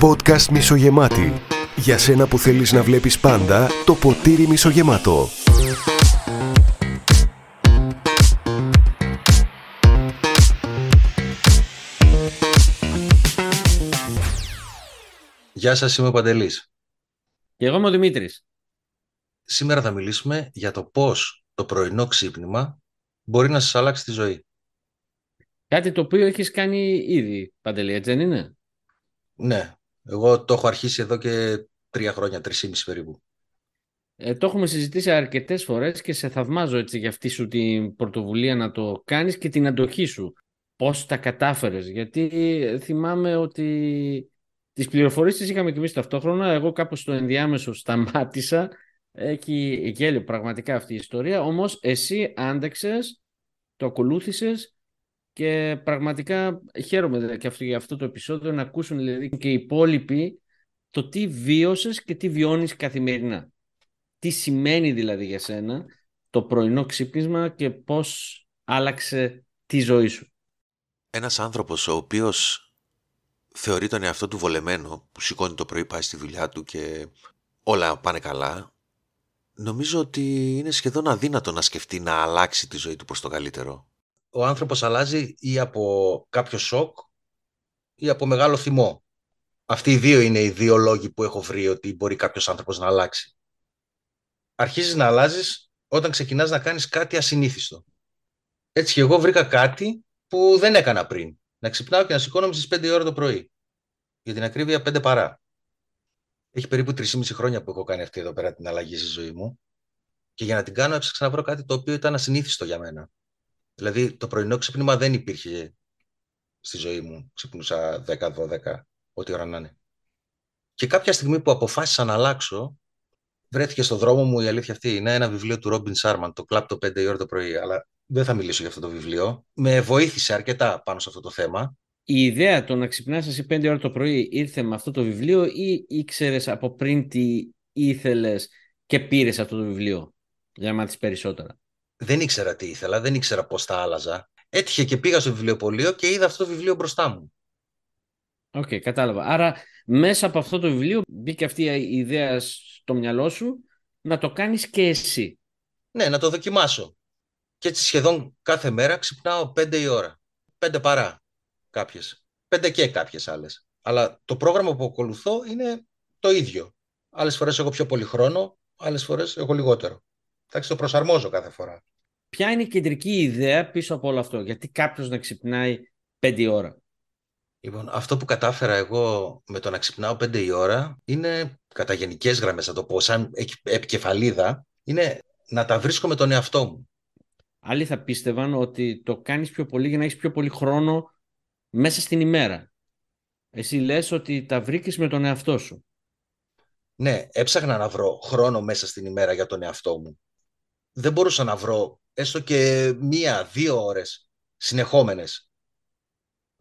Podcast μισογεμάτη. Για σένα που θέλεις να βλέπεις πάντα το ποτήρι μισογεμάτο. Γεια σας, είμαι ο Παντελής. Και εγώ είμαι ο Δημήτρης. Σήμερα θα μιλήσουμε για το πώς το πρωινό ξύπνημα μπορεί να σας αλλάξει τη ζωή. Κάτι το οποίο έχεις κάνει ήδη, Παντελή, έτσι δεν είναι; Ναι, εγώ το έχω αρχίσει εδώ και τρία χρόνια, τρεις περίπου. Ε, το έχουμε συζητήσει αρκετές φορές και σε θαυμάζω έτσι για αυτή σου την πρωτοβουλία να το κάνεις και την αντοχή σου. Πώς τα κατάφερες, γιατί θυμάμαι ότι τις πληροφορίες τις είχαμε και εμείς ταυτόχρονα, εγώ κάπως στο ενδιάμεσο σταμάτησα, έχει γέλιο πραγματικά αυτή η ιστορία, όμως εσύ άντεξες, το ακολούθησες και πραγματικά χαίρομαι και αυτό, για αυτό το επεισόδιο να ακούσουν δηλαδή και οι υπόλοιποι το τι βίωσες και τι βιώνεις καθημερινά. Τι σημαίνει δηλαδή για σένα το πρωινό ξύπνισμα και πώς άλλαξε τη ζωή σου. Ένας άνθρωπος ο οποίος θεωρεί τον εαυτό του βολεμένο που σηκώνει το πρωί πάει στη δουλειά του και όλα πάνε καλά νομίζω ότι είναι σχεδόν αδύνατο να σκεφτεί να αλλάξει τη ζωή του προς το καλύτερο ο άνθρωπος αλλάζει ή από κάποιο σοκ ή από μεγάλο θυμό. Αυτοί οι δύο είναι οι δύο λόγοι που έχω βρει ότι μπορεί κάποιος άνθρωπος να αλλάξει. Αρχίζεις να αλλάζεις όταν ξεκινάς να κάνεις κάτι ασυνήθιστο. Έτσι και εγώ βρήκα κάτι που δεν έκανα πριν. Να ξυπνάω και να σηκώνομαι στις 5 ώρα το πρωί. Για την ακρίβεια 5 παρά. Έχει περίπου 3,5 χρόνια που έχω κάνει αυτή εδώ πέρα την αλλαγή στη ζωή μου. Και για να την κάνω έψαξα να βρω κάτι το οποίο ήταν ασυνήθιστο για μένα. Δηλαδή το πρωινό ξύπνημα δεν υπήρχε στη ζωή μου. Ξυπνούσα 10-12, ό,τι ώρα να είναι. Και κάποια στιγμή που αποφάσισα να αλλάξω, βρέθηκε στο δρόμο μου η αλήθεια αυτή. Είναι ένα βιβλίο του Ρόμπιν Σάρμαν, το κλαπ το 5 η ώρα το πρωί. Αλλά δεν θα μιλήσω για αυτό το βιβλίο. Με βοήθησε αρκετά πάνω σε αυτό το θέμα. Η ιδέα το να ξυπνάς εσύ 5 ώρα το πρωί ήρθε με αυτό το βιβλίο ή ήξερες από πριν τι ήθελες και πήρες αυτό το βιβλίο για να μάθεις περισσότερα; Δεν ήξερα τι ήθελα, δεν ήξερα πώς θα άλλαζα. Έτυχε και πήγα στο βιβλιοπωλείο και είδα αυτό το βιβλίο μπροστά μου. OK, okay, κατάλαβα. Άρα μέσα από αυτό το βιβλίο μπήκε αυτή η ιδέα στο μυαλό σου να το κάνεις και εσύ. Ναι, να το δοκιμάσω. Και έτσι σχεδόν κάθε μέρα ξυπνάω πέντε η ώρα. Πέντε παρά κάποιες. Πέντε και κάποιες άλλες. Αλλά το πρόγραμμα που ακολουθώ είναι το ίδιο. Άλλες φορές έχω πιο πολύ χρόνο, άλλες φορές έχω λιγότερο. Εντάξει, το προσαρμόζω κάθε φορά. Ποια είναι η κεντρική ιδέα πίσω από όλο αυτό, γιατί κάποιος να ξυπνάει πέντε ώρα; Λοιπόν, αυτό που κατάφερα εγώ με το να ξυπνάω πέντε η ώρα είναι, κατά γενικές γραμμές, να το πω, σαν επικεφαλίδα, είναι να τα βρίσκω με τον εαυτό μου. Άλλοι θα πίστευαν ότι το κάνεις πιο πολύ για να έχεις πιο πολύ χρόνο μέσα στην ημέρα. Εσύ λες ότι τα βρήκες με τον εαυτό σου. Ναι, έψαχνα να βρω χρόνο μέσα στην ημέρα για τον εαυτό μου δεν μπορούσα να βρω έστω και μία-δύο ώρες συνεχόμενες.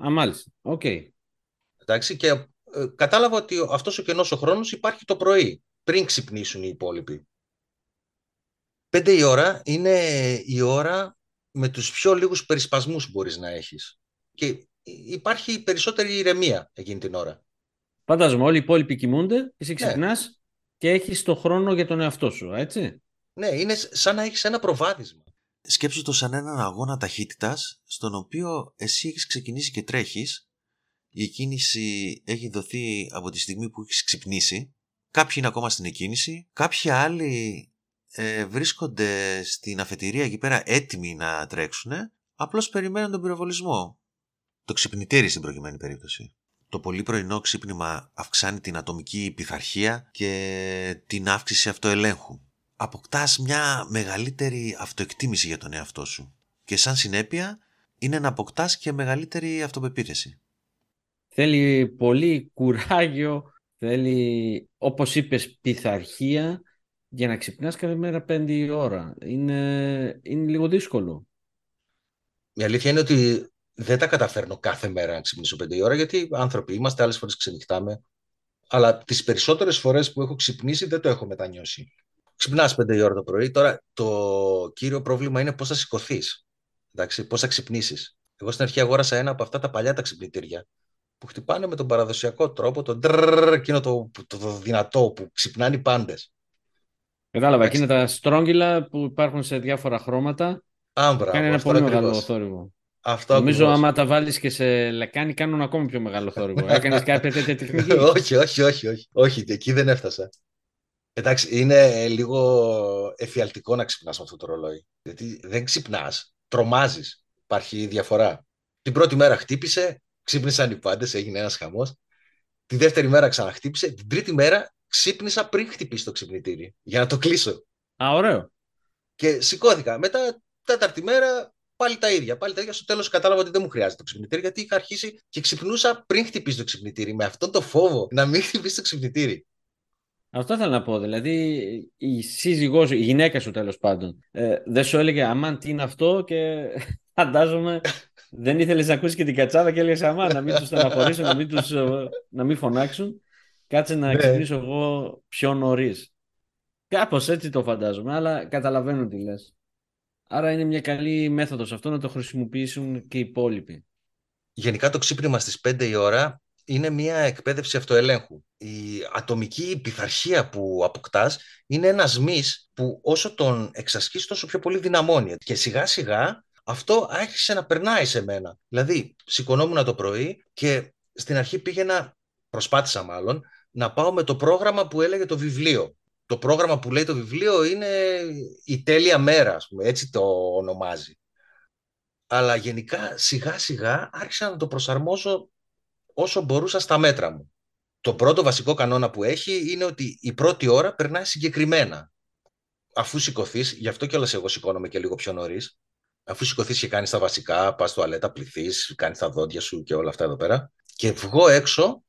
Α, μάλιστα. OK. Okay. Εντάξει, και ε, κατάλαβα ότι αυτός ο κενός ο χρόνος υπάρχει το πρωί, πριν ξυπνήσουν οι υπόλοιποι. Πέντε η ώρα είναι η ώρα με τους πιο λίγους περισπασμούς που μπορείς να έχεις. Και υπάρχει περισσότερη ηρεμία εκείνη την ώρα. Φαντάζομαι, όλοι οι υπόλοιποι κοιμούνται, εσύ ναι. ξυπνάς και έχεις το χρόνο για τον εαυτό σου, έτσι. Ναι, είναι σαν να έχεις ένα προβάδισμα. Σκέψου το σαν έναν αγώνα ταχύτητας, στον οποίο εσύ έχεις ξεκινήσει και τρέχεις, η εκκίνηση έχει δοθεί από τη στιγμή που έχεις ξυπνήσει, κάποιοι είναι ακόμα στην εκκίνηση, κάποιοι άλλοι ε, βρίσκονται στην αφετηρία εκεί πέρα έτοιμοι να τρέξουν, απλώς περιμένουν τον πυροβολισμό. Το ξυπνητήρι στην προκειμένη περίπτωση. Το πολύ πρωινό ξύπνημα αυξάνει την ατομική πειθαρχία και την αύξηση αυτοελέγχου αποκτάς μια μεγαλύτερη αυτοεκτίμηση για τον εαυτό σου. Και σαν συνέπεια είναι να αποκτάς και μεγαλύτερη αυτοπεποίθηση. Θέλει πολύ κουράγιο, θέλει όπως είπες πειθαρχία για να ξυπνάς κάθε μέρα πέντε ώρα. Είναι, είναι λίγο δύσκολο. Η αλήθεια είναι ότι δεν τα καταφέρνω κάθε μέρα να ξυπνήσω πέντε ώρα γιατί άνθρωποι είμαστε, άλλες φορές ξενυχτάμε. Αλλά τις περισσότερες φορές που έχω ξυπνήσει δεν το έχω μετανιώσει. Ξυπνάς 5 η ώρα το πρωί. Τώρα το κύριο πρόβλημα είναι πώς θα σηκωθείς. Πώς θα ξυπνήσεις. Εγώ στην αρχή αγόρασα ένα από αυτά τα παλιά τα ξυπνητήρια που χτυπάνε με τον παραδοσιακό τρόπο, το ντρρρρ, εκείνο το, το, το δυνατό που ξυπνάνε οι πάντες. Κατάλαβα, Εντάξει. εκείνα τα στρόγγυλα που υπάρχουν σε διάφορα χρώματα. Άμπρα, κάνει ένα αυτό πολύ ακριβώς. μεγάλο θόρυβο. Αυτό Νομίζω ακριβώς. άμα τα βάλεις και σε λεκάνη κάνουν ακόμη πιο μεγάλο θόρυβο. Έκανες κάποια τέτοια τεχνική; όχι, όχι, όχι, όχι. Όχι, εκεί δεν έφτασα. Εντάξει, είναι λίγο εφιαλτικό να ξυπνάς με αυτό το ρολόι. Γιατί δεν ξυπνάς, τρομάζεις. Υπάρχει διαφορά. Την πρώτη μέρα χτύπησε, ξύπνησαν οι πάντες, έγινε ένας χαμός. Τη δεύτερη μέρα ξαναχτύπησε. Την τρίτη μέρα ξύπνησα πριν χτυπήσει το ξυπνητήρι για να το κλείσω. Α, ωραίο. Και σηκώθηκα. Μετά, τέταρτη μέρα, πάλι τα ίδια. Πάλι τα ίδια. Στο τέλος κατάλαβα ότι δεν μου χρειάζεται το ξυπνητήρι, γιατί είχα αρχίσει και ξυπνούσα πριν χτυπήσει το ξυπνητήρι. Με αυτόν τον φόβο να μην χτυπήσει το ξυπνητήρι. Αυτό θέλω να πω. Δηλαδή, η σύζυγός σου, η γυναίκα σου τέλος πάντων, ε, δεν σου έλεγε αμάν τι είναι αυτό και φαντάζομαι δεν ήθελες να ακούσεις και την κατσάδα και έλεγες αμάν να μην τους στεναχωρήσω, να μην, τους, ε, να μην φωνάξουν. Κάτσε να Ναι. ξυπνήσω εγώ πιο νωρίς. Κάπως έτσι το φαντάζομαι, αλλά καταλαβαίνω τι λες. Άρα είναι μια καλή μέθοδος αυτό να το χρησιμοποιήσουν και οι υπόλοιποι. Γενικά το ξύπνημα στις 5 η ώρα είναι μια εκπαίδευση αυτοελέγχου. Η ατομική πειθαρχία που αποκτάς είναι ένας μυς που όσο τον εξασκείς τόσο πιο πολύ δυναμώνει. Και σιγά σιγά αυτό άρχισε να περνάει σε μένα. Δηλαδή σηκωνόμουν το πρωί και στην αρχή πήγαινα, προσπάθησα μάλλον, να πάω με το πρόγραμμα που έλεγε το βιβλίο. Το πρόγραμμα που λέει το βιβλίο είναι η τέλεια μέρα, ας πούμε, έτσι το ονομάζει. Αλλά γενικά σιγά σιγά άρχισα να το προσαρμόζω όσο μπορούσα στα μέτρα μου. Το πρώτο βασικό κανόνα που έχει είναι ότι η πρώτη ώρα περνάει συγκεκριμένα. Αφού σηκωθείς, γι' αυτό κιόλας εγώ σηκώνομαι και λίγο πιο νωρίς. Αφού σηκωθείς και κάνεις τα βασικά, πας τουαλέτα, πληθείς, κάνεις τα δόντια σου και όλα αυτά εδώ πέρα. Και βγω έξω,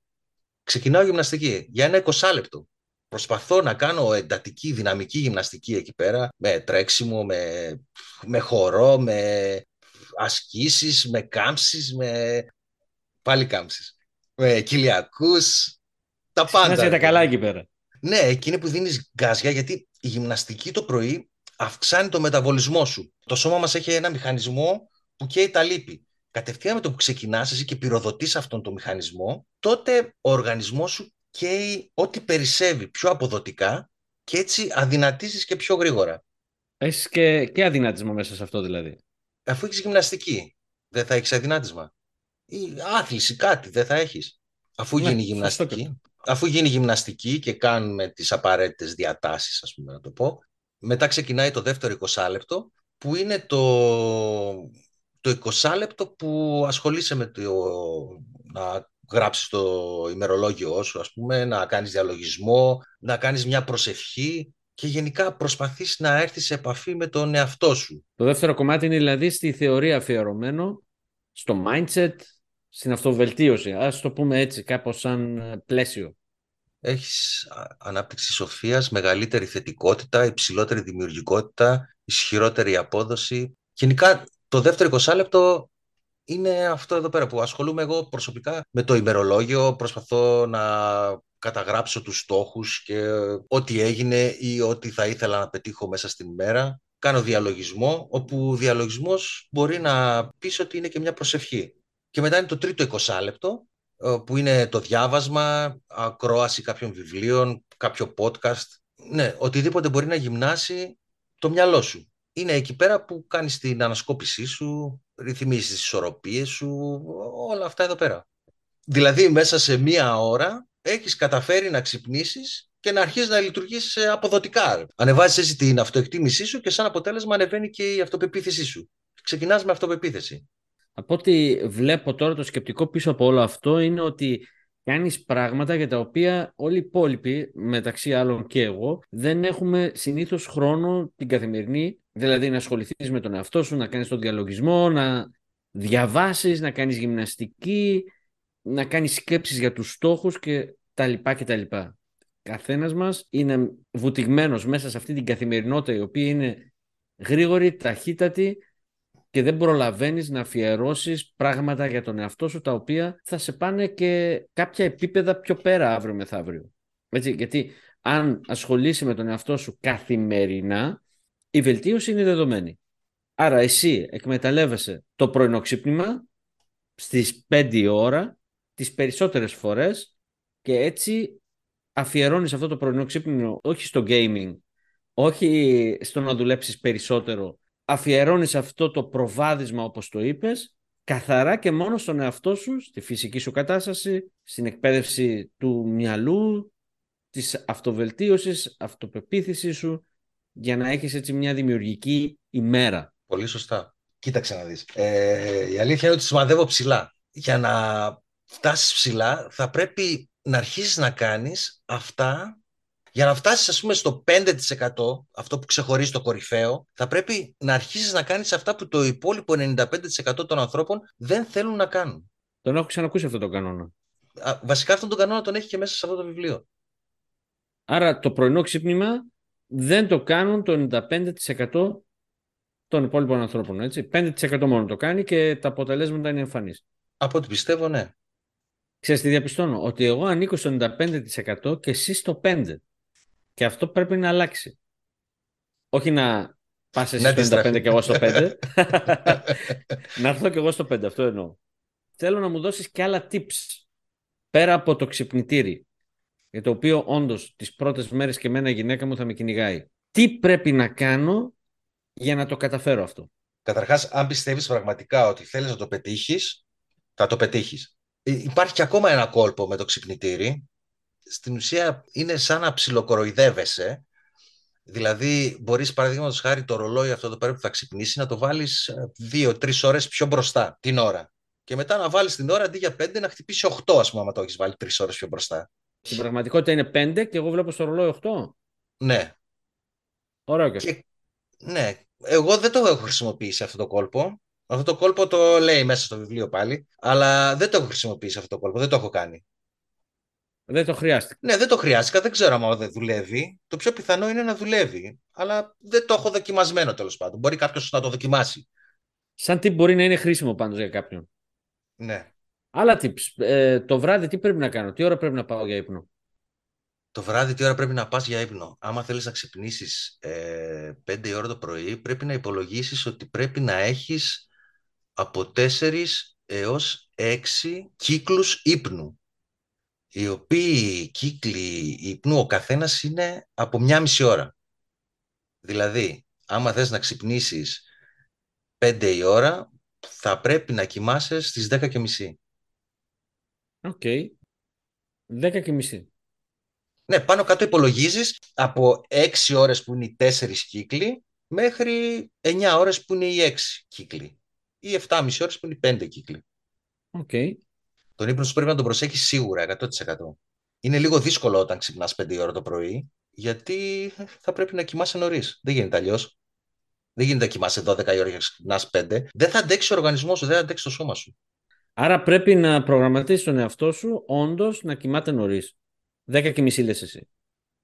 ξεκινάω γυμναστική για ένα 20 λεπτό. Προσπαθώ να κάνω εντατική, δυναμική γυμναστική εκεί πέρα, με τρέξιμο, με, με χορό, με ασκήσεις, με κάμψεις, με πάλι κάμψεις, με κοιλιακούς, τα πάντα. Να είσαι ρε τα παιδί. καλά εκεί πέρα. Ναι, εκεί είναι που δίνεις γκάζια γιατί η γυμναστική το πρωί αυξάνει το μεταβολισμό σου. Το σώμα μας έχει ένα μηχανισμό που καίει τα λίπη. Κατευθείαν με το που ξεκινάς εσύ και πυροδοτείς αυτόν τον μηχανισμό, τότε ο οργανισμός σου καίει ό,τι περισσεύει πιο αποδοτικά και έτσι αδυνατίζεις και πιο γρήγορα. Έχεις και, και αδυνατισμό μέσα σε αυτό δηλαδή. Αφού έχεις γυμναστική, δεν θα έχεις αδυνάτισμα. Ή άθληση, κάτι δεν θα έχεις. Αφού Ναι, γίνει σωστό γυμναστική, αφού γίνει γυμναστική και κάνουμε τις απαραίτητες διατάσεις, ας πούμε να το πω, μετά ξεκινάει το δεύτερο 20 λεπτό, που είναι το, το 20 λεπτό που ασχολείσαι με το να γράψεις το ημερολόγιο σου, ας πούμε, να κάνεις διαλογισμό, να κάνεις μια προσευχή και γενικά προσπαθείς να έρθεις σε επαφή με τον εαυτό σου. Το δεύτερο κομμάτι είναι δηλαδή στη θεωρία αφιερωμένο, στο mindset, στην αυτοβελτίωση. Ας το πούμε έτσι, κάπως σαν ε, πλαίσιο. Έχεις α- ανάπτυξη σοφίας, μεγαλύτερη θετικότητα, υψηλότερη δημιουργικότητα, ισχυρότερη απόδοση. Γενικά, το δεύτερο 20 λεπτό είναι αυτό εδώ πέρα που ασχολούμαι εγώ προσωπικά με το ημερολόγιο. Προσπαθώ να καταγράψω τους στόχους και ό,τι έγινε ή ό,τι θα ήθελα να πετύχω μέσα στην μέρα. Κάνω διαλογισμό, όπου ο διαλογισμός μπορεί να πεις ότι είναι και μια προσευχή. Και μετά είναι το τρίτο 20 λεπτό, ε, που είναι το διάβασμα, ακρόαση κάποιων βιβλίων, κάποιο podcast. Ναι, οτιδήποτε μπορεί να γυμνάσει το μυαλό σου. Είναι εκεί πέρα που κάνεις την ανασκόπησή σου, ρυθμίζεις τις ισορροπίες σου, όλα αυτά εδώ πέρα. Δηλαδή μέσα σε μία ώρα έχεις καταφέρει να ξυπνήσεις και να αρχίσεις να λειτουργείς ε, αποδοτικά. Ανεβάζεις έτσι την αυτοεκτίμησή σου και σαν αποτέλεσμα ανεβαίνει και η αυτοπεποίθησή σου. Ξεκινάς με αυτοπεποίθηση. Από ό,τι βλέπω τώρα το σκεπτικό πίσω από όλο αυτό είναι ότι κάνεις πράγματα για τα οποία όλοι οι υπόλοιποι, μεταξύ άλλων και εγώ, δεν έχουμε συνήθως χρόνο την καθημερινή, δηλαδή να ασχοληθείς με τον εαυτό σου, να κάνεις τον διαλογισμό, να διαβάσεις, να κάνεις γυμναστική, να κάνεις σκέψεις για τους στόχους και τα λοιπά και τα λοιπά. Καθένας μας είναι βουτυγμένος μέσα σε αυτή την καθημερινότητα η οποία είναι γρήγορη, ταχύτατη και δεν προλαβαίνεις να αφιερώσεις πράγματα για τον εαυτό σου τα οποία θα σε πάνε και κάποια επίπεδα πιο πέρα αύριο μεθαύριο. Έτσι, γιατί αν ασχολείσαι με τον εαυτό σου καθημερινά, η βελτίωση είναι δεδομένη. Άρα εσύ εκμεταλλεύεσαι το πρωινό ξύπνημα στις 5 η ώρα τις περισσότερες φορές και έτσι αφιερώνεις αυτό το πρωινό ξύπνημα όχι στο gaming, όχι στο να δουλέψεις περισσότερο, αφιερώνεις αυτό το προβάδισμα όπως το είπες καθαρά και μόνο στον εαυτό σου, στη φυσική σου κατάσταση, στην εκπαίδευση του μυαλού, της αυτοβελτίωσης, αυτοπεποίθησης σου, για να έχεις έτσι μια δημιουργική ημέρα. Πολύ σωστά. Κοίταξε να δεις. Ε, η αλήθεια είναι ότι σημαδεύω ψηλά. Για να φτάσεις ψηλά θα πρέπει να αρχίσεις να κάνεις αυτά για να φτάσεις ας πούμε στο 5% αυτό που ξεχωρίζει το κορυφαίο θα πρέπει να αρχίσεις να κάνεις αυτά που το υπόλοιπο 95% των ανθρώπων δεν θέλουν να κάνουν. Τον έχω ξανακούσει αυτό το κανόνα. βασικά αυτόν τον κανόνα τον έχει και μέσα σε αυτό το βιβλίο. Άρα το πρωινό ξύπνημα δεν το κάνουν το 95% των υπόλοιπων ανθρώπων. Έτσι. 5% μόνο το κάνει και τα αποτελέσματα είναι εμφανής. Από ό,τι πιστεύω, ναι. Ξέρεις τι διαπιστώνω, ότι εγώ ανήκω στο 95% και εσύ στο 5%. Και αυτό πρέπει να αλλάξει. Όχι να πας εσύ στο 95% και εγώ στο 5%. να έρθω και εγώ στο 5%, αυτό εννοώ. Θέλω να μου δώσεις και άλλα tips πέρα από το ξυπνητήρι για το οποίο όντως τις πρώτες μέρες και εμένα η γυναίκα μου θα με κυνηγάει. Τι πρέπει να κάνω για να το καταφέρω αυτό; Καταρχάς, αν πιστεύεις πραγματικά ότι θέλεις να το πετύχεις, θα το πετύχεις. Ε, υπάρχει και ακόμα ένα κόλπο με το ξυπνητήρι. Στην ουσία είναι σαν να ψιλοκοροϊδεύεσαι. Δηλαδή, μπορείς παραδείγματος χάρη το ρολόι αυτό το πέρα που θα ξυπνήσει να το βάλεις ε, δύο-τρει ώρες πιο μπροστά την ώρα. Και μετά να βάλεις την ώρα αντί για πέντε να χτυπήσει 8, ας πούμε, άμα το έχεις βάλει τρεις ώρες πιο μπροστά. Στην πραγματικότητα είναι 5 και εγώ βλέπω στο ρολόι 8. Ναι. Ωραίο και, Ναι. Εγώ δεν το έχω χρησιμοποιήσει αυτό το κόλπο. Αυτό το κόλπο το λέει μέσα στο βιβλίο πάλι. Αλλά δεν το έχω χρησιμοποιήσει αυτό το κόλπο. Δεν το έχω κάνει. Δεν το χρειάστηκε. Ναι, δεν το χρειάστηκα. Δεν ξέρω αν δεν δουλεύει. Το πιο πιθανό είναι να δουλεύει. Αλλά δεν το έχω δοκιμασμένο τέλος πάντων. Μπορεί κάποιος να το δοκιμάσει. Σαν τι μπορεί να είναι χρήσιμο πάντως για κάποιον. Ναι. Άλλα tips. Ε, το βράδυ τι πρέπει να κάνω, τι ώρα πρέπει να πάω για ύπνο; Το βράδυ τι ώρα πρέπει να πας για ύπνο; Άμα θέλεις να ξυπνήσεις ε, 5 ώρα το πρωί, πρέπει να υπολογίσεις ότι πρέπει να έχεις από 4 έως 6 κύκλους ύπνου. Οι οποίοι κύκλοι ύπνου ο καθένας είναι από μια μισή ώρα. Δηλαδή, άμα θες να ξυπνήσεις 5 η ώρα, θα πρέπει να κοιμάσαι στις 10 και μισή. OK. Okay. 10 και μισή. Ναι, πάνω κάτω υπολογίζεις από 6 ώρες που είναι οι 4 κύκλοι μέχρι 9 ώρες που είναι οι 6 κύκλοι ή 7,5 ώρες που είναι οι 5 κύκλοι. OK. Okay. Τον ύπνο σου πρέπει να τον προσέχεις σίγουρα 100%. Είναι λίγο δύσκολο όταν ξυπνάς 5 ώρα το πρωί γιατί θα πρέπει να κοιμάσαι νωρίς. Δεν γίνεται αλλιώς. Δεν γίνεται να κοιμάσαι 12 ώρα και να ξυπνάς 5. Δεν θα αντέξει ο οργανισμός σου, δεν θα αντέξει το σώμα σου. Άρα πρέπει να προγραμματίσεις τον εαυτό σου όντως να κοιμάται νωρίς. 10 και μισή λες εσύ.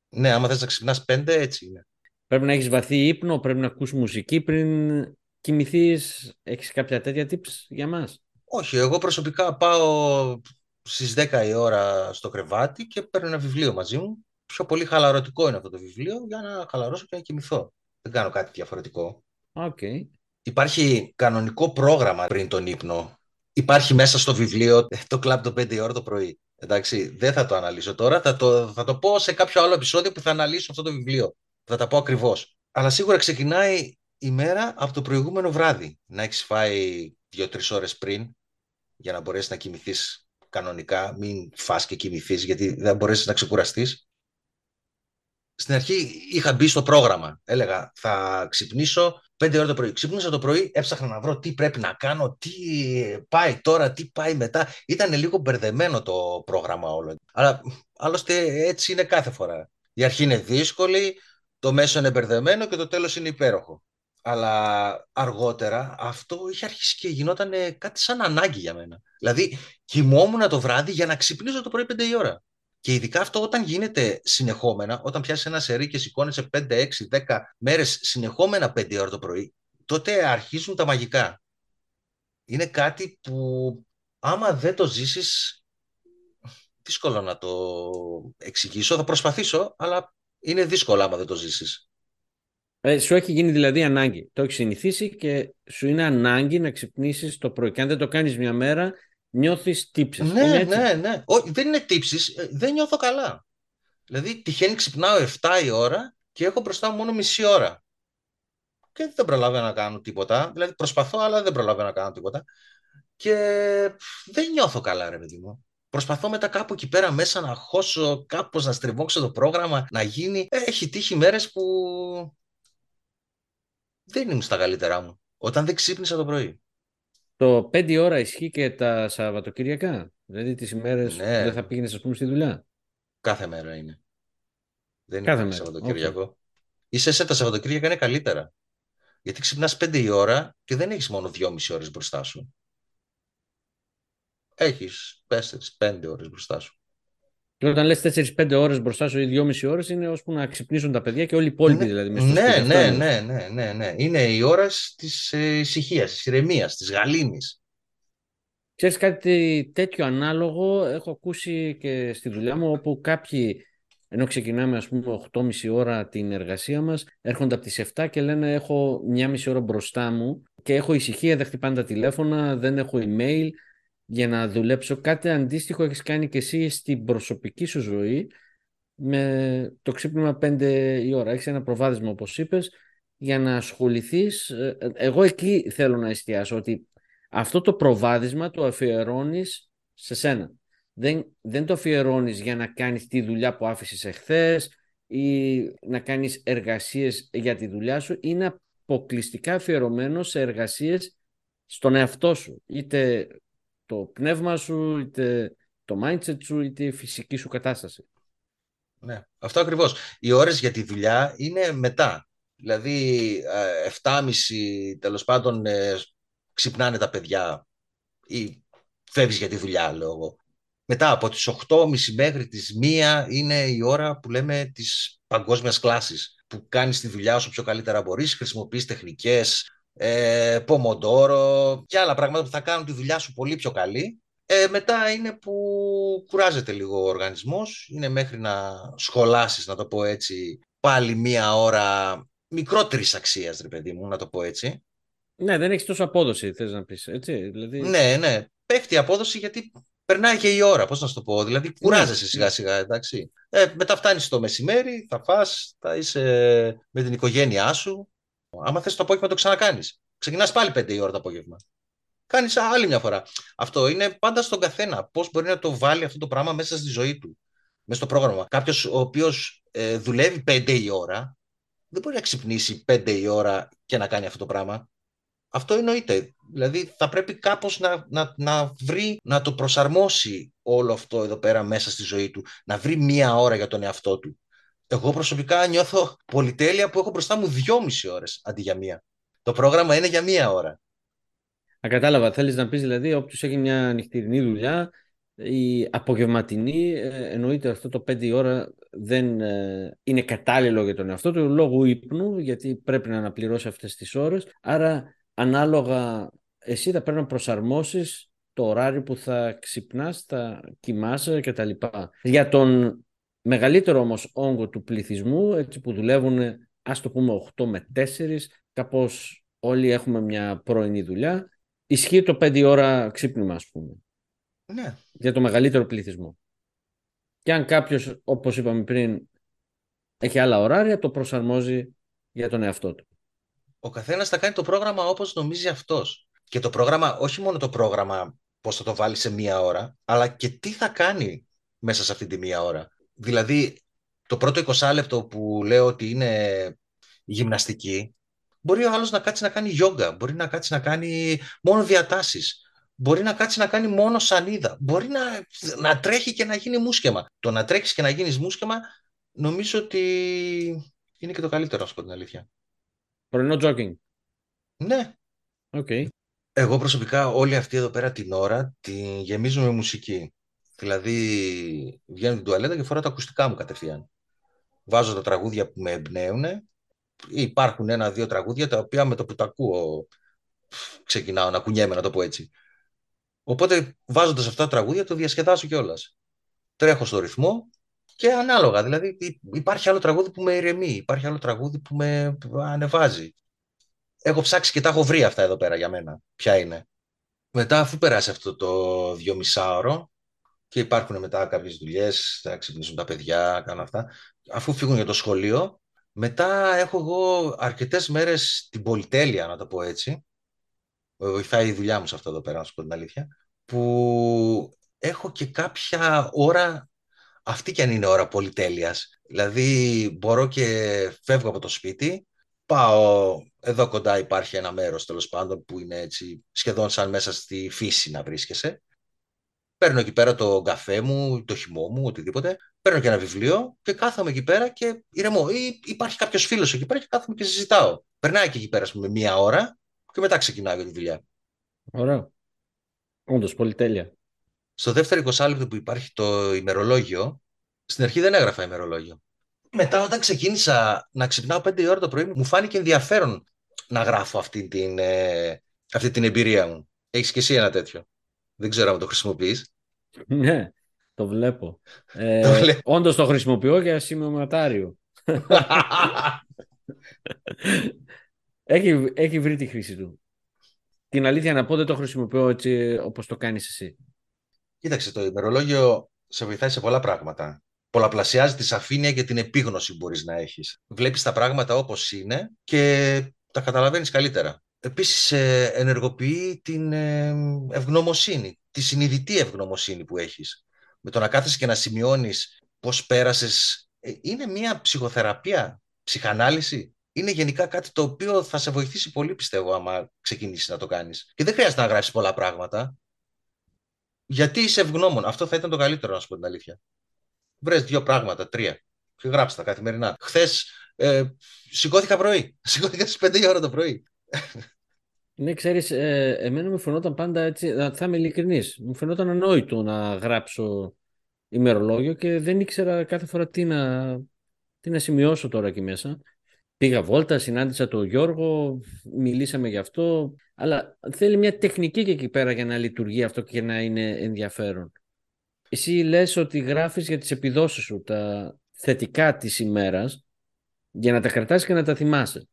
Ναι, άμα θες να ξυπνάς 5, έτσι είναι. Πρέπει να έχεις βαθύ ύπνο, πρέπει να ακούσει μουσική πριν κοιμηθείς. Έχεις κάποια τέτοια tips για μας; Όχι, εγώ προσωπικά πάω στις 10 η ώρα στο κρεβάτι και παίρνω ένα βιβλίο μαζί μου. Πιο πολύ χαλαρωτικό είναι αυτό το βιβλίο για να χαλαρώσω και να κοιμηθώ. Δεν κάνω κάτι διαφορετικό. Okay. Υπάρχει κανονικό πρόγραμμα πριν τον ύπνο υπάρχει μέσα στο βιβλίο το κλαμπ το 5 ώρα το πρωί. Εντάξει, δεν θα το αναλύσω τώρα. Θα το, θα το πω σε κάποιο άλλο επεισόδιο που θα αναλύσω αυτό το βιβλίο. Θα τα πω ακριβώς. Αλλά σίγουρα ξεκινάει η μέρα από το προηγούμενο βράδυ. Να έχεις φάει δύο-τρεις ώρες πριν για να μπορέσεις να κοιμηθείς κανονικά. Μην φας και κοιμηθείς γιατί δεν μπορέσεις να ξεκουραστείς. Στην αρχή είχα μπει στο πρόγραμμα. Έλεγα θα ξυπνήσω 5 ώρα το πρωί. Ξύπνησα το πρωί, έψαχνα να βρω τι πρέπει να κάνω, τι πάει τώρα, τι πάει μετά. Ήταν λίγο μπερδεμένο το πρόγραμμα όλο. Αλλά άλλωστε έτσι είναι κάθε φορά. Η αρχή είναι δύσκολη, το μέσο είναι μπερδεμένο και το τέλος είναι υπέροχο. Αλλά αργότερα αυτό είχε αρχίσει και γινόταν κάτι σαν ανάγκη για μένα. Δηλαδή κοιμόμουν το βράδυ για να ξυπνήσω το πρωί 5 η ώρα. Και ειδικά αυτό όταν γίνεται συνεχόμενα, όταν πιάσεις ένα σερί και σηκώνεσαι 5, 6, 10 μέρες συνεχόμενα 5 ώρα το πρωί, τότε αρχίζουν τα μαγικά. Είναι κάτι που άμα δεν το ζήσεις, δύσκολο να το εξηγήσω. Θα προσπαθήσω, αλλά είναι δύσκολο άμα δεν το ζήσεις. Ε, σου έχει γίνει δηλαδή ανάγκη. Το έχεις συνηθίσει και σου είναι ανάγκη να ξυπνήσεις το πρωί. Και αν δεν το κάνεις μια μέρα, νιώθεις τύψεις. Ναι, ναι, ναι. Όχι, δεν είναι τύψεις. Δεν νιώθω καλά. Δηλαδή, τυχαίνει ξυπνάω 7 η ώρα και έχω μπροστά μου μόνο μισή ώρα. Και δεν προλαβαίνω να κάνω τίποτα. Δηλαδή, προσπαθώ, αλλά δεν προλαβαίνω να κάνω τίποτα. Και δεν νιώθω καλά, ρε παιδί μου. Προσπαθώ μετά κάπου εκεί πέρα μέσα να χώσω, κάπως να στριμώξω το πρόγραμμα, να γίνει. Έχει τύχει μέρες που δεν ήμουν στα καλύτερά μου. Όταν δεν ξύπνησα το πρωί. Το 5 ώρα ισχύει και τα Σαββατοκυριακά. Δηλαδή τις ημέρες Ναι. δεν θα πήγαινες ας πούμε στη δουλειά. Κάθε μέρα είναι. Δεν Κάθε είναι μέρα, Σαββατοκύριακο. Είσαι σε τα Σαββατοκύριακα είναι καλύτερα. Γιατί ξυπνάς 5 η ώρα και δεν έχεις μόνο 2,5 ώρες μπροστά σου. Έχεις 4-5 ώρες μπροστά σου. Και όταν λες 4-5 ώρες μπροστά σου ή 2,5 ώρες είναι ώσπου να ξυπνήσουν τα παιδιά και όλοι οι υπόλοιποι δηλαδή. μες στο Ναι, σπίτι. Αυτό ναι, είναι. ναι, ναι, ναι, ναι. Είναι η ώρα της ε, ησυχίας, της ηρεμίας, της γαλήνης. Ξέρεις κάτι τέτοιο ανάλογο; Έχω ακούσει και στη δουλειά μου όπου κάποιοι ενώ ξεκινάμε ας πούμε 8,5 ώρα την εργασία μας έρχονται από τις 7 και λένε έχω μια μισή ώρα μπροστά μου και έχω ησυχία, δεν χτυπάνε τα τηλέφωνα, δεν έχω email για να δουλέψω. Κάτι αντίστοιχο έχεις κάνει και εσύ στην προσωπική σου ζωή με το ξύπνημα 5 η ώρα. Έχεις ένα προβάδισμα όπως είπες για να ασχοληθείς. Ε, Εγώ εκεί θέλω να εστιάσω ότι αυτό το προβάδισμα το αφιερώνεις σε σένα. Δεν, δεν το αφιερώνεις για να κάνεις τη δουλειά που άφησες εχθές ή να κάνεις εργασίες για τη δουλειά σου. Είναι αποκλειστικά αφιερωμένο σε εργασίες στον εαυτό σου. Είτε το πνεύμα σου, είτε το mindset σου, είτε η φυσική σου κατάσταση. Ναι, αυτό ακριβώς. Οι ώρες για τη δουλειά είναι μετά. Δηλαδή, ε, 7.30 τέλος πάντων ε, ξυπνάνε τα παιδιά ή φεύγεις για τη δουλειά, λέω εγώ. Μετά από τις 8.30 μέχρι τις 1 είναι η ώρα που λέμε της παγκόσμιας κλάσης που κάνεις τη δουλειά όσο πιο καλύτερα μπορείς, χρησιμοποιείς τεχνικές, ε, πομοντόρο και άλλα πράγματα που θα κάνουν τη δουλειά σου πολύ πιο καλή. Ε, μετά είναι που κουράζεται λίγο ο οργανισμός, είναι μέχρι να σχολάσεις, να το πω έτσι, πάλι μία ώρα μικρότερης αξίας, ρε παιδί μου, να το πω έτσι. Ναι, δεν έχεις τόσο απόδοση, θες να πεις, έτσι. Δηλαδή, Ναι, ναι. Πέφτει η απόδοση γιατί περνάει και η ώρα, πώς να σου το πω. Δηλαδή κουράζεσαι σιγά σιγά, εντάξει. Ε, μετά φτάνεις το μεσημέρι, θα φας, θα είσαι με την οικογένειά σου. Άμα θες το απόγευμα το ξανακάνεις. Ξεκινάς πάλι πέντε η ώρα το απόγευμα. Κάνεις άλλη μια φορά. Αυτό είναι πάντα στον καθένα. Πώς μπορεί να το βάλει αυτό το πράγμα μέσα στη ζωή του. Μέσα στο πρόγραμμα. Κάποιος ο οποίος ε, δουλεύει πέντε η ώρα, δεν μπορεί να ξυπνήσει πέντε η ώρα και να κάνει αυτό το πράγμα. Αυτό εννοείται. Δηλαδή θα πρέπει κάπως να, να, να βρει, να το προσαρμόσει όλο αυτό εδώ πέρα μέσα στη ζωή του. Να βρει μία ώρα για τον εαυτό του. Εγώ προσωπικά νιώθω πολυτέλεια που έχω μπροστά μου δυόμιση ώρες αντί για μία. Το πρόγραμμα είναι για μία ώρα. Α, κατάλαβα. Θέλεις να πεις δηλαδή όποιος έχει μια νυχτηρινή δουλειά η απογευματινή ε, εννοείται αυτό το 5 η ώρα δεν ε, είναι κατάλληλο για τον εαυτό του λόγω ύπνου γιατί πρέπει να αναπληρώσει αυτές τις ώρες άρα ανάλογα εσύ θα πρέπει να προσαρμόσεις το ωράριο που θα ξυπνάς, θα κοιμάσαι κτλ. Για τον μεγαλύτερο όμως όγκο του πληθυσμού έτσι που δουλεύουν ας το πούμε 8 με 4 κάπως όλοι έχουμε μια πρώην δουλειά ισχύει το 5 ώρα ξύπνημα ας πούμε Ναι. για το μεγαλύτερο πληθυσμό. Και αν κάποιος, όπως είπαμε πριν, έχει άλλα ωράρια, το προσαρμόζει για τον εαυτό του. Ο καθένας θα κάνει το πρόγραμμα όπως νομίζει αυτός. Και το πρόγραμμα, όχι μόνο το πρόγραμμα πώς θα το βάλει σε μία ώρα, αλλά και τι θα κάνει μέσα σε αυτή τη μία ώρα. Δηλαδή, το πρώτο 20 λεπτό που λέω ότι είναι γυμναστική, μπορεί ο άλλος να κάτσει να κάνει γιόγκα, μπορεί να κάτσει να κάνει μόνο διατάσεις, μπορεί να κάτσει να κάνει μόνο σανίδα, μπορεί να, να τρέχει και να γίνει μουσκεμα. Το να τρέχεις και να γίνεις μουσκεμα, νομίζω ότι είναι και το καλύτερο, να σου πω την αλήθεια. Πρωινό jogging. Ναι, Οκ. Εγώ προσωπικά όλη αυτή εδώ πέρα την ώρα την γεμίζω με μουσική. Δηλαδή βγαίνω την τουαλέτα και φοράω τα ακουστικά μου κατευθείαν. Βάζω τα τραγούδια που με εμπνέουν. Υπάρχουν ένα-δύο τραγούδια τα οποία με το που τα ακούω ξεκινάω να κουνιέμαι, να το πω έτσι. Οπότε βάζοντας αυτά τα τραγούδια το διασκεδάζω κιόλας. Τρέχω στο ρυθμό Και ανάλογα, δηλαδή υπάρχει άλλο τραγούδι που με ηρεμεί, υπάρχει άλλο τραγούδι που με ανεβάζει. Έχω ψάξει και τα έχω βρει αυτά εδώ πέρα για μένα. Ποια είναι. Μετά, αφού περάσει αυτό το δυομισάωρο και υπάρχουν μετά κάποιες δουλειές, θα ξυπνήσουν τα παιδιά, κάνω αυτά, αφού φύγουν για το σχολείο, μετά έχω εγώ αρκετές μέρες την πολυτέλεια, να το πω έτσι, βοηθάει η δουλειά μου σε αυτό εδώ πέρα, να σου πω την αλήθεια, που έχω και κάποια ώρα, αυτή κι αν είναι ώρα πολυτέλειας. Δηλαδή μπορώ και φεύγω από το σπίτι, πάω, εδώ κοντά υπάρχει ένα μέρος τέλος πάντων που είναι έτσι σχεδόν σαν μέσα στη φύση να βρίσκεσαι. Παίρνω εκεί πέρα το καφέ μου, το χυμό μου, οτιδήποτε. Παίρνω και ένα βιβλίο και κάθομαι εκεί πέρα και ηρεμώ. Ή υπάρχει κάποιος φίλος εκεί πέρα και κάθομαι και συζητάω. Περνάει και εκεί πέρα, με μία ώρα και μετά ξεκινάω για τη δουλειά. Ωραία. Όντως, πολυτέλεια. Στο δεύτερο 20 λεπτό που υπάρχει το ημερολόγιο, στην αρχή δεν έγραφα ημερολόγιο. Μετά, όταν ξεκίνησα να ξυπνάω 5 ώρα το πρωί, μου φάνηκε ενδιαφέρον να γράφω αυτή την, ε, αυτή την εμπειρία μου. Έχεις και εσύ ένα τέτοιο; Δεν ξέρω αν το χρησιμοποιείς. Ναι, το βλέπω. Ε, το Όντως το χρησιμοποιώ για σημειωματάριο. έχει, έχει βρει τη χρήση του. Την αλήθεια να πω δεν το χρησιμοποιώ έτσι όπως το κάνεις εσύ. Κοίταξε, το ημερολόγιο σε βοηθάει σε πολλά πράγματα. Πολλαπλασιάζει τη σαφήνεια και την επίγνωση που μπορείς να έχεις. Βλέπεις τα πράγματα όπως είναι και τα καταλαβαίνεις καλύτερα. Επίσης ε, ενεργοποιεί την ε, ευγνωμοσύνη, τη συνειδητή ευγνωμοσύνη που έχεις. Με το να κάθεσαι και να σημειώνεις πώς πέρασες. Ε, είναι μια ψυχοθεραπεία, ψυχανάλυση; Είναι γενικά κάτι το οποίο θα σε βοηθήσει πολύ, πιστεύω, άμα ξεκινήσεις να το κάνεις. Και δεν χρειάζεται να γράψεις πολλά πράγματα. Γιατί είσαι ευγνώμων; Αυτό θα ήταν το καλύτερο, να σου πω την αλήθεια. Βρες δύο πράγματα, τρία. Και γράψτε τα καθημερινά. Χθες ε, σηκώθηκα πρωί. Σηκώθηκα στις 5 ώρα το πρωί. Ναι, ξέρεις, ε, εμένα μου φαινόταν πάντα έτσι, θα είμαι ειλικρινής. Μου φαινόταν ανόητο να γράψω ημερολόγιο και δεν ήξερα κάθε φορά τι να, τι να σημειώσω τώρα εκεί μέσα. Πήγα βόλτα, συνάντησα τον Γιώργο, μιλήσαμε γι' αυτό, αλλά θέλει μια τεχνική και εκεί πέρα για να λειτουργεί αυτό και να είναι ενδιαφέρον. Εσύ λες ότι γράφεις για τις επιδόσεις σου, τα θετικά της ημέρας, για να τα κρατάς και να τα θυμάσαι.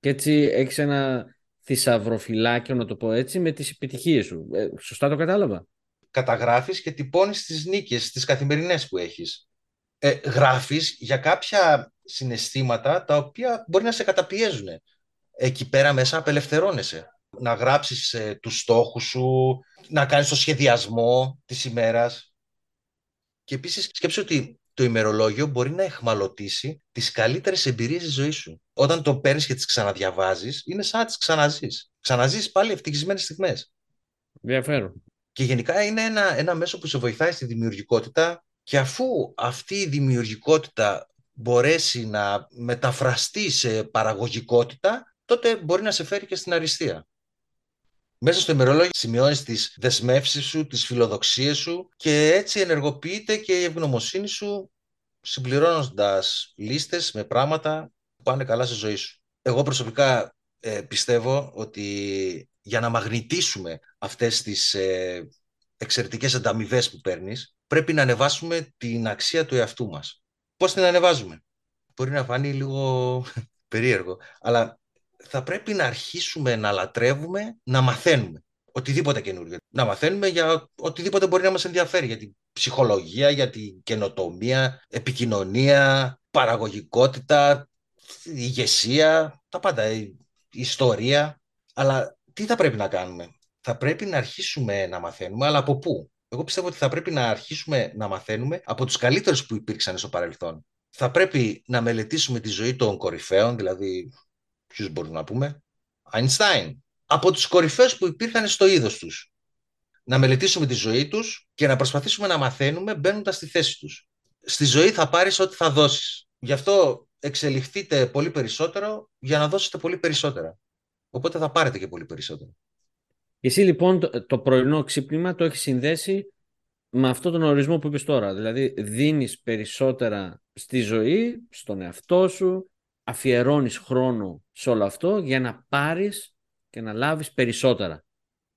Και έτσι έχεις ένα θησαυροφυλάκιο, να το πω έτσι, με τις επιτυχίες σου. Ε, σωστά το κατάλαβα; Καταγράφεις και τυπώνεις τις νίκες, τις καθημερινές που έχεις. Ε, γράφεις για κάποια συναισθήματα τα οποία μπορεί να σε καταπιέζουν. Εκεί πέρα μέσα απελευθερώνεσαι. Να γράψεις ε, τους στόχους σου, να κάνεις το σχεδιασμό της ημέρας. Και επίσης σκέψου ότι το ημερολόγιο μπορεί να εχμαλωτήσει τις καλύτερες εμπειρίες της ζωής σου. Όταν το παίρνεις και τις ξαναδιαβάζεις, είναι σαν να τις ξαναζείς. Ξαναζείς πάλι ευτυχισμένες στιγμές. Ενδιαφέρον. Και γενικά είναι ένα, ένα μέσο που σε βοηθάει στη δημιουργικότητα και αφού αυτή η δημιουργικότητα μπορέσει να μεταφραστεί σε παραγωγικότητα, τότε μπορεί να σε φέρει και στην αριστεία. Μέσα στο ημερολόγιο σημειώνεις τις δεσμεύσεις σου, τις φιλοδοξίες σου και έτσι ενεργοποιείται και η ευγνωμοσύνη σου συμπληρώνοντας λίστες με πράγματα που πάνε καλά στη ζωή σου. Εγώ προσωπικά ε, πιστεύω ότι για να μαγνητήσουμε αυτές τις ε, εξαιρετικές ανταμοιβές που παίρνεις, πρέπει να ανεβάσουμε την αξία του εαυτού μας. Πώς την ανεβάζουμε; Μπορεί να φανεί λίγο περίεργο, αλλά θα πρέπει να αρχίσουμε να λατρεύουμε, να μαθαίνουμε οτιδήποτε καινούριο. Να μαθαίνουμε για οτιδήποτε μπορεί να μας ενδιαφέρει, για την ψυχολογία, για την καινοτομία, επικοινωνία, παραγωγικότητα, ηγεσία, τα πάντα, η ιστορία. Αλλά τι θα πρέπει να κάνουμε; Θα πρέπει να αρχίσουμε να μαθαίνουμε, αλλά από πού; Εγώ πιστεύω ότι θα πρέπει να αρχίσουμε να μαθαίνουμε από τους καλύτερους που υπήρξαν στο παρελθόν. Θα πρέπει να μελετήσουμε τη ζωή των κορυφαίων, δηλαδή ποιους μπορούμε να πούμε, Einstein, από τους κορυφαίους που υπήρχαν στο είδος τους. Να μελετήσουμε τη ζωή τους και να προσπαθήσουμε να μαθαίνουμε μπαίνοντας στη θέση τους. Στη ζωή θα πάρεις ό,τι θα δώσεις. Γι' αυτό εξελιχθείτε πολύ περισσότερο για να δώσετε πολύ περισσότερα. Οπότε θα πάρετε και πολύ περισσότερο. Εσύ λοιπόν το, το πρωινό ξύπνημα το έχεις συνδέσει με αυτόν τον ορισμό που είπες τώρα. Δηλαδή δίνεις περισσότερα στη ζωή, στον εαυτό σου, αφιερώνεις χρόνο σε όλο αυτό για να πάρεις και να λάβεις περισσότερα.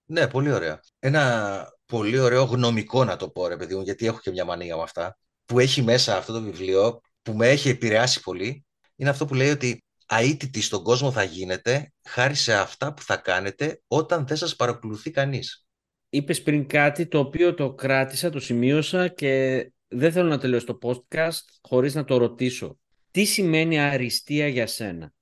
Ναι, πολύ ωραία. Ένα πολύ ωραίο γνωμικό να το πω ρε παιδί μου, γιατί έχω και μια μανία με αυτά, που έχει μέσα αυτό το βιβλίο, που με έχει επηρεάσει πολύ, είναι αυτό που λέει ότι αίτητη στον κόσμο θα γίνετε χάρη σε αυτά που θα κάνετε όταν δεν σας παρακολουθεί κανείς. Είπες πριν κάτι το οποίο το κράτησα, το σημείωσα και δεν θέλω να τελειώσω το podcast χωρίς να το ρωτήσω. Τι σημαίνει αριστεία για σένα;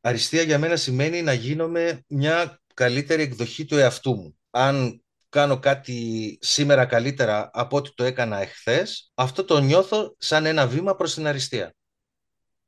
Αριστεία για μένα σημαίνει να γίνομαι μια καλύτερη εκδοχή του εαυτού μου. Αν κάνω κάτι σήμερα καλύτερα από ό,τι το έκανα εχθές, αυτό το νιώθω σαν ένα βήμα προς την αριστεία.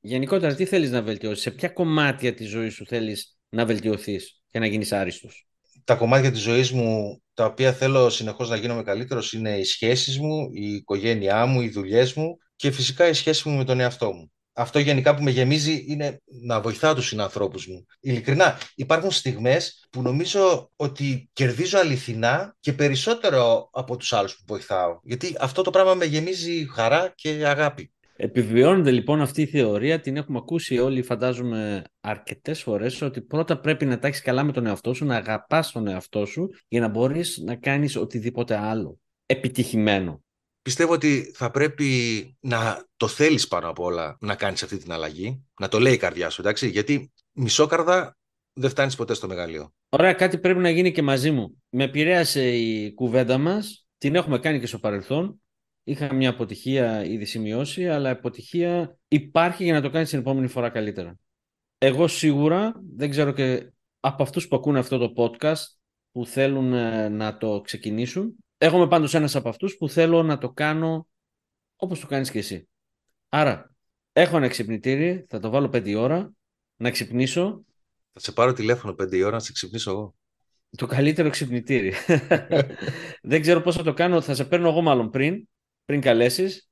Γενικότερα, τι θέλεις να βελτιώσεις, σε ποια κομμάτια της ζωής σου θέλεις να βελτιωθείς και να γίνεις άριστος; Τα κομμάτια της ζωής μου, τα οποία θέλω συνεχώς να γίνομαι καλύτερος, είναι οι σχέσεις μου, η οικογένειά μου, οι δουλειές μου και φυσικά η σχέση μου με τον εαυτό μου αυτό γενικά που με γεμίζει είναι να βοηθάω τους συνανθρώπους μου. Ειλικρινά, υπάρχουν στιγμές που νομίζω ότι κερδίζω αληθινά και περισσότερο από τους άλλους που βοηθάω. Γιατί αυτό το πράγμα με γεμίζει χαρά και αγάπη. Επιβιώνεται λοιπόν αυτή η θεωρία, την έχουμε ακούσει όλοι φαντάζομαι αρκετές φορές, ότι πρώτα πρέπει να τα καλά με τον εαυτό σου, να αγαπάς τον εαυτό σου για να μπορείς να κάνεις οτιδήποτε άλλο επιτυχημένο πιστεύω ότι θα πρέπει να το θέλεις πάνω απ' όλα να κάνεις αυτή την αλλαγή, να το λέει η καρδιά σου, εντάξει, γιατί μισόκαρδα δεν φτάνεις ποτέ στο μεγαλείο. Ωραία, κάτι πρέπει να γίνει και μαζί μου. Με επηρέασε η κουβέντα μας, την έχουμε κάνει και στο παρελθόν. Είχα μια αποτυχία ήδη σημειώσει, αλλά η αποτυχία υπάρχει για να το κάνεις την επόμενη φορά καλύτερα. Εγώ σίγουρα, δεν ξέρω και από αυτούς που ακούνε αυτό το podcast, που θέλουν ε, να το ξεκινήσουν, εγώ είμαι πάντως ένας από αυτούς που θέλω να το κάνω όπως το κάνεις και εσύ. Άρα, έχω ένα ξυπνητήρι, θα το βάλω 5 ώρα, να ξυπνήσω. Θα σε πάρω τηλέφωνο 5 ώρα να σε ξυπνήσω εγώ. Το καλύτερο ξυπνητήρι. Δεν ξέρω πώς θα το κάνω, θα σε παίρνω εγώ μάλλον πριν, πριν καλέσεις,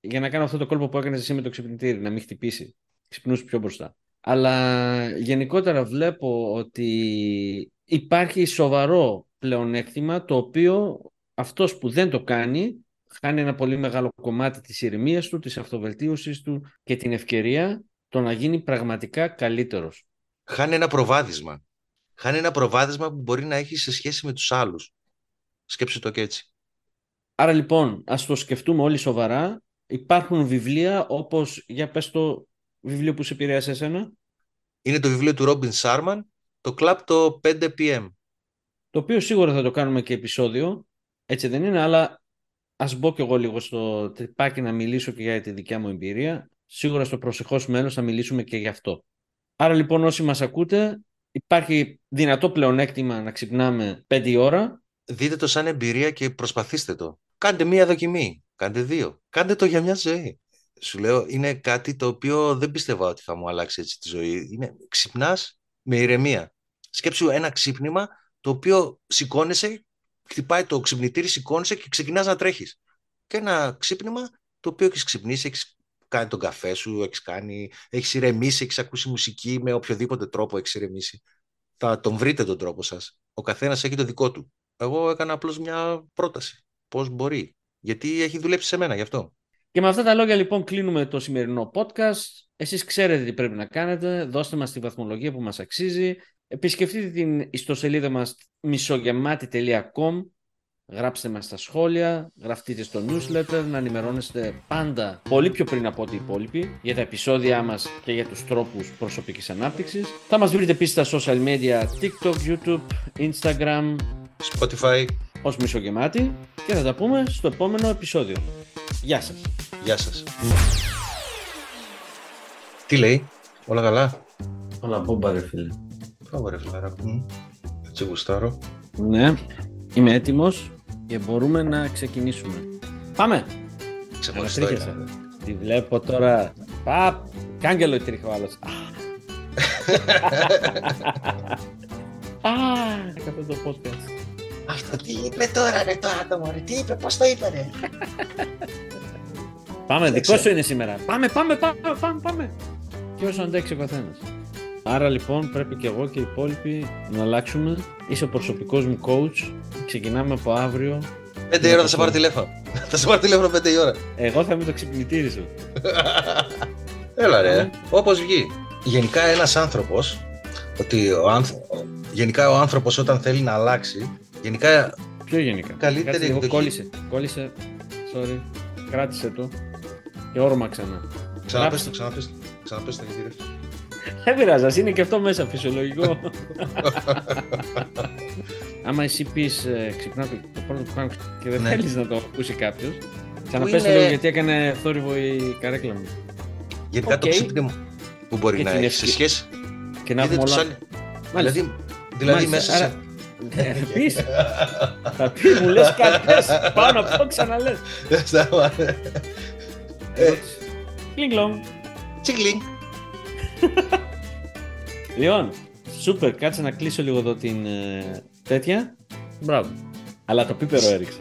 για να κάνω αυτό το κόλπο που έκανες εσύ με το ξυπνητήρι, να μην χτυπήσει. Ξυπνούς πιο μπροστά. Αλλά γενικότερα βλέπω ότι υπάρχει σοβαρό πλεονέκτημα το οποίο αυτός που δεν το κάνει χάνει ένα πολύ μεγάλο κομμάτι της ηρεμίας του, της αυτοβελτίωσης του και την ευκαιρία το να γίνει πραγματικά καλύτερος. Χάνει ένα προβάδισμα. Χάνει ένα προβάδισμα που μπορεί να έχει σε σχέση με τους άλλους. Σκέψου το και έτσι. Άρα λοιπόν, ας το σκεφτούμε όλοι σοβαρά. Υπάρχουν βιβλία όπως, για πες το βιβλίο που σε επηρέασε εσένα. Είναι το βιβλίο του Ρόμπιν Σάρμαν, το Club το 5 PM. Το οποίο σίγουρα θα το κάνουμε και επεισόδιο. Έτσι δεν είναι, αλλά ας μπω κι εγώ λίγο στο τρυπάκι να μιλήσω και για τη δικιά μου εμπειρία. Σίγουρα στο προσεχώς μέλλον θα μιλήσουμε και γι' αυτό. Άρα λοιπόν όσοι μας ακούτε, υπάρχει δυνατό πλεονέκτημα να ξυπνάμε 5 ώρα. Δείτε το σαν εμπειρία και προσπαθήστε το. Κάντε μία δοκιμή, κάντε δύο. Κάντε το για μια ζωή. Σου λέω, είναι κάτι το οποίο δεν πίστευα ότι θα μου αλλάξει έτσι τη ζωή. Είναι, ξυπνάς με ηρεμία. Σκέψου ένα ξύπνημα το οποίο σηκώνεσαι χτυπάει το ξυπνητήρι, σηκώνεσαι και ξεκινάς να τρέχεις. Και ένα ξύπνημα το οποίο έχεις ξυπνήσει, έχεις κάνει τον καφέ σου, έχεις κάνει, έχεις ηρεμήσει, έχεις ακούσει μουσική με οποιοδήποτε τρόπο έχεις ηρεμήσει. Θα τον βρείτε τον τρόπο σας. Ο καθένας έχει το δικό του. Εγώ έκανα απλώς μια πρόταση. Πώς μπορεί. Γιατί έχει δουλέψει σε μένα γι' αυτό. Και με αυτά τα λόγια λοιπόν κλείνουμε το σημερινό podcast. Εσείς ξέρετε τι πρέπει να κάνετε. Δώστε μας τη βαθμολογία που μας αξίζει. Επισκεφτείτε την ιστοσελίδα μας μισογεμάτη.com Γράψτε μας στα σχόλια, γραφτείτε στο newsletter να ενημερώνεστε πάντα πολύ πιο πριν από ό,τι οι υπόλοιποι για τα επεισόδια μας και για τους τρόπους προσωπικής ανάπτυξης. Θα μας βρείτε επίσης στα social media TikTok, YouTube, Instagram, Spotify ως μισογεμάτη και θα τα πούμε στο επόμενο επεισόδιο. Γεια σας. Γεια σας. Τι λέει, όλα καλά; Όλα μπόμπα ρε φίλε. Μπράβο ρε φιλαράκο μου. Έτσι γουστάρω. Ναι, είμαι έτοιμος και μπορούμε να ξεκινήσουμε. Πάμε! Ξεχωριστό Τη βλέπω τώρα. Παπ! Κάγκελο τρίχο άλλος. Α, αυτό το podcast. Αυτό τι είπε τώρα ρε το άτομο ρε, τι είπε, πώς το είπε ρε. Πάμε, δικό σου είναι σήμερα. Πάμε, πάμε, πάμε, πάμε, πάμε. Και όσο αντέξει ο καθένας. Άρα λοιπόν πρέπει και εγώ και οι υπόλοιποι να αλλάξουμε. Είσαι ο προσωπικός μου coach. Ξεκινάμε από αύριο. Πέντε ώρα θα σε πάρω τηλέφωνο. θα σε πάρω τηλέφωνο πέντε η ώρα. Εγώ θα είμαι το ξυπνητήρι σου. Έλα ρε, όπως βγει. Γενικά ένας άνθρωπος, ότι ο άνθρω... γενικά ο άνθρωπος όταν θέλει να αλλάξει, γενικά Πιο γενικά. Καλύτερη Κάτσε, εκδοχή. Κόλλησε, κόλλησε. Sorry. Κράτησε το. Και όρμα ξανά. Ξαναπες το, ξαναπες το. Δεν πειράζει, ας είναι και αυτό μέσα φυσιολογικό. Άμα εσύ πεις ξυπνάω το, το πρώτο που κάνω και δεν Ναι. θέλεις να το ακούσει κάποιος, ξαναπες το είναι- λίγο γιατί έκανε θόρυβο η καρέκλα μου. Γενικά το Οκ. ξύπνημα που μπορεί Και να την έχει σε ευκαι- σχέση. Και να Είδε έχουμε τους όλα. άλλοι. Μάλιστα. Δηλαδή, δηλαδή Μάλιστα, μέσα άρα- σε... Ε, Θα πεις, θα πεις, μου λες κάτι, πες, πάνω από το ξαναλες. Ερώτηση. Κλινγκ λόγ. Τσιγκλινγκ. Λοιπόν, σούπερ, κάτσε να κλείσω λίγο εδώ την ε, τέτοια. Μπράβο. Αλλά το πίπερο έριξα.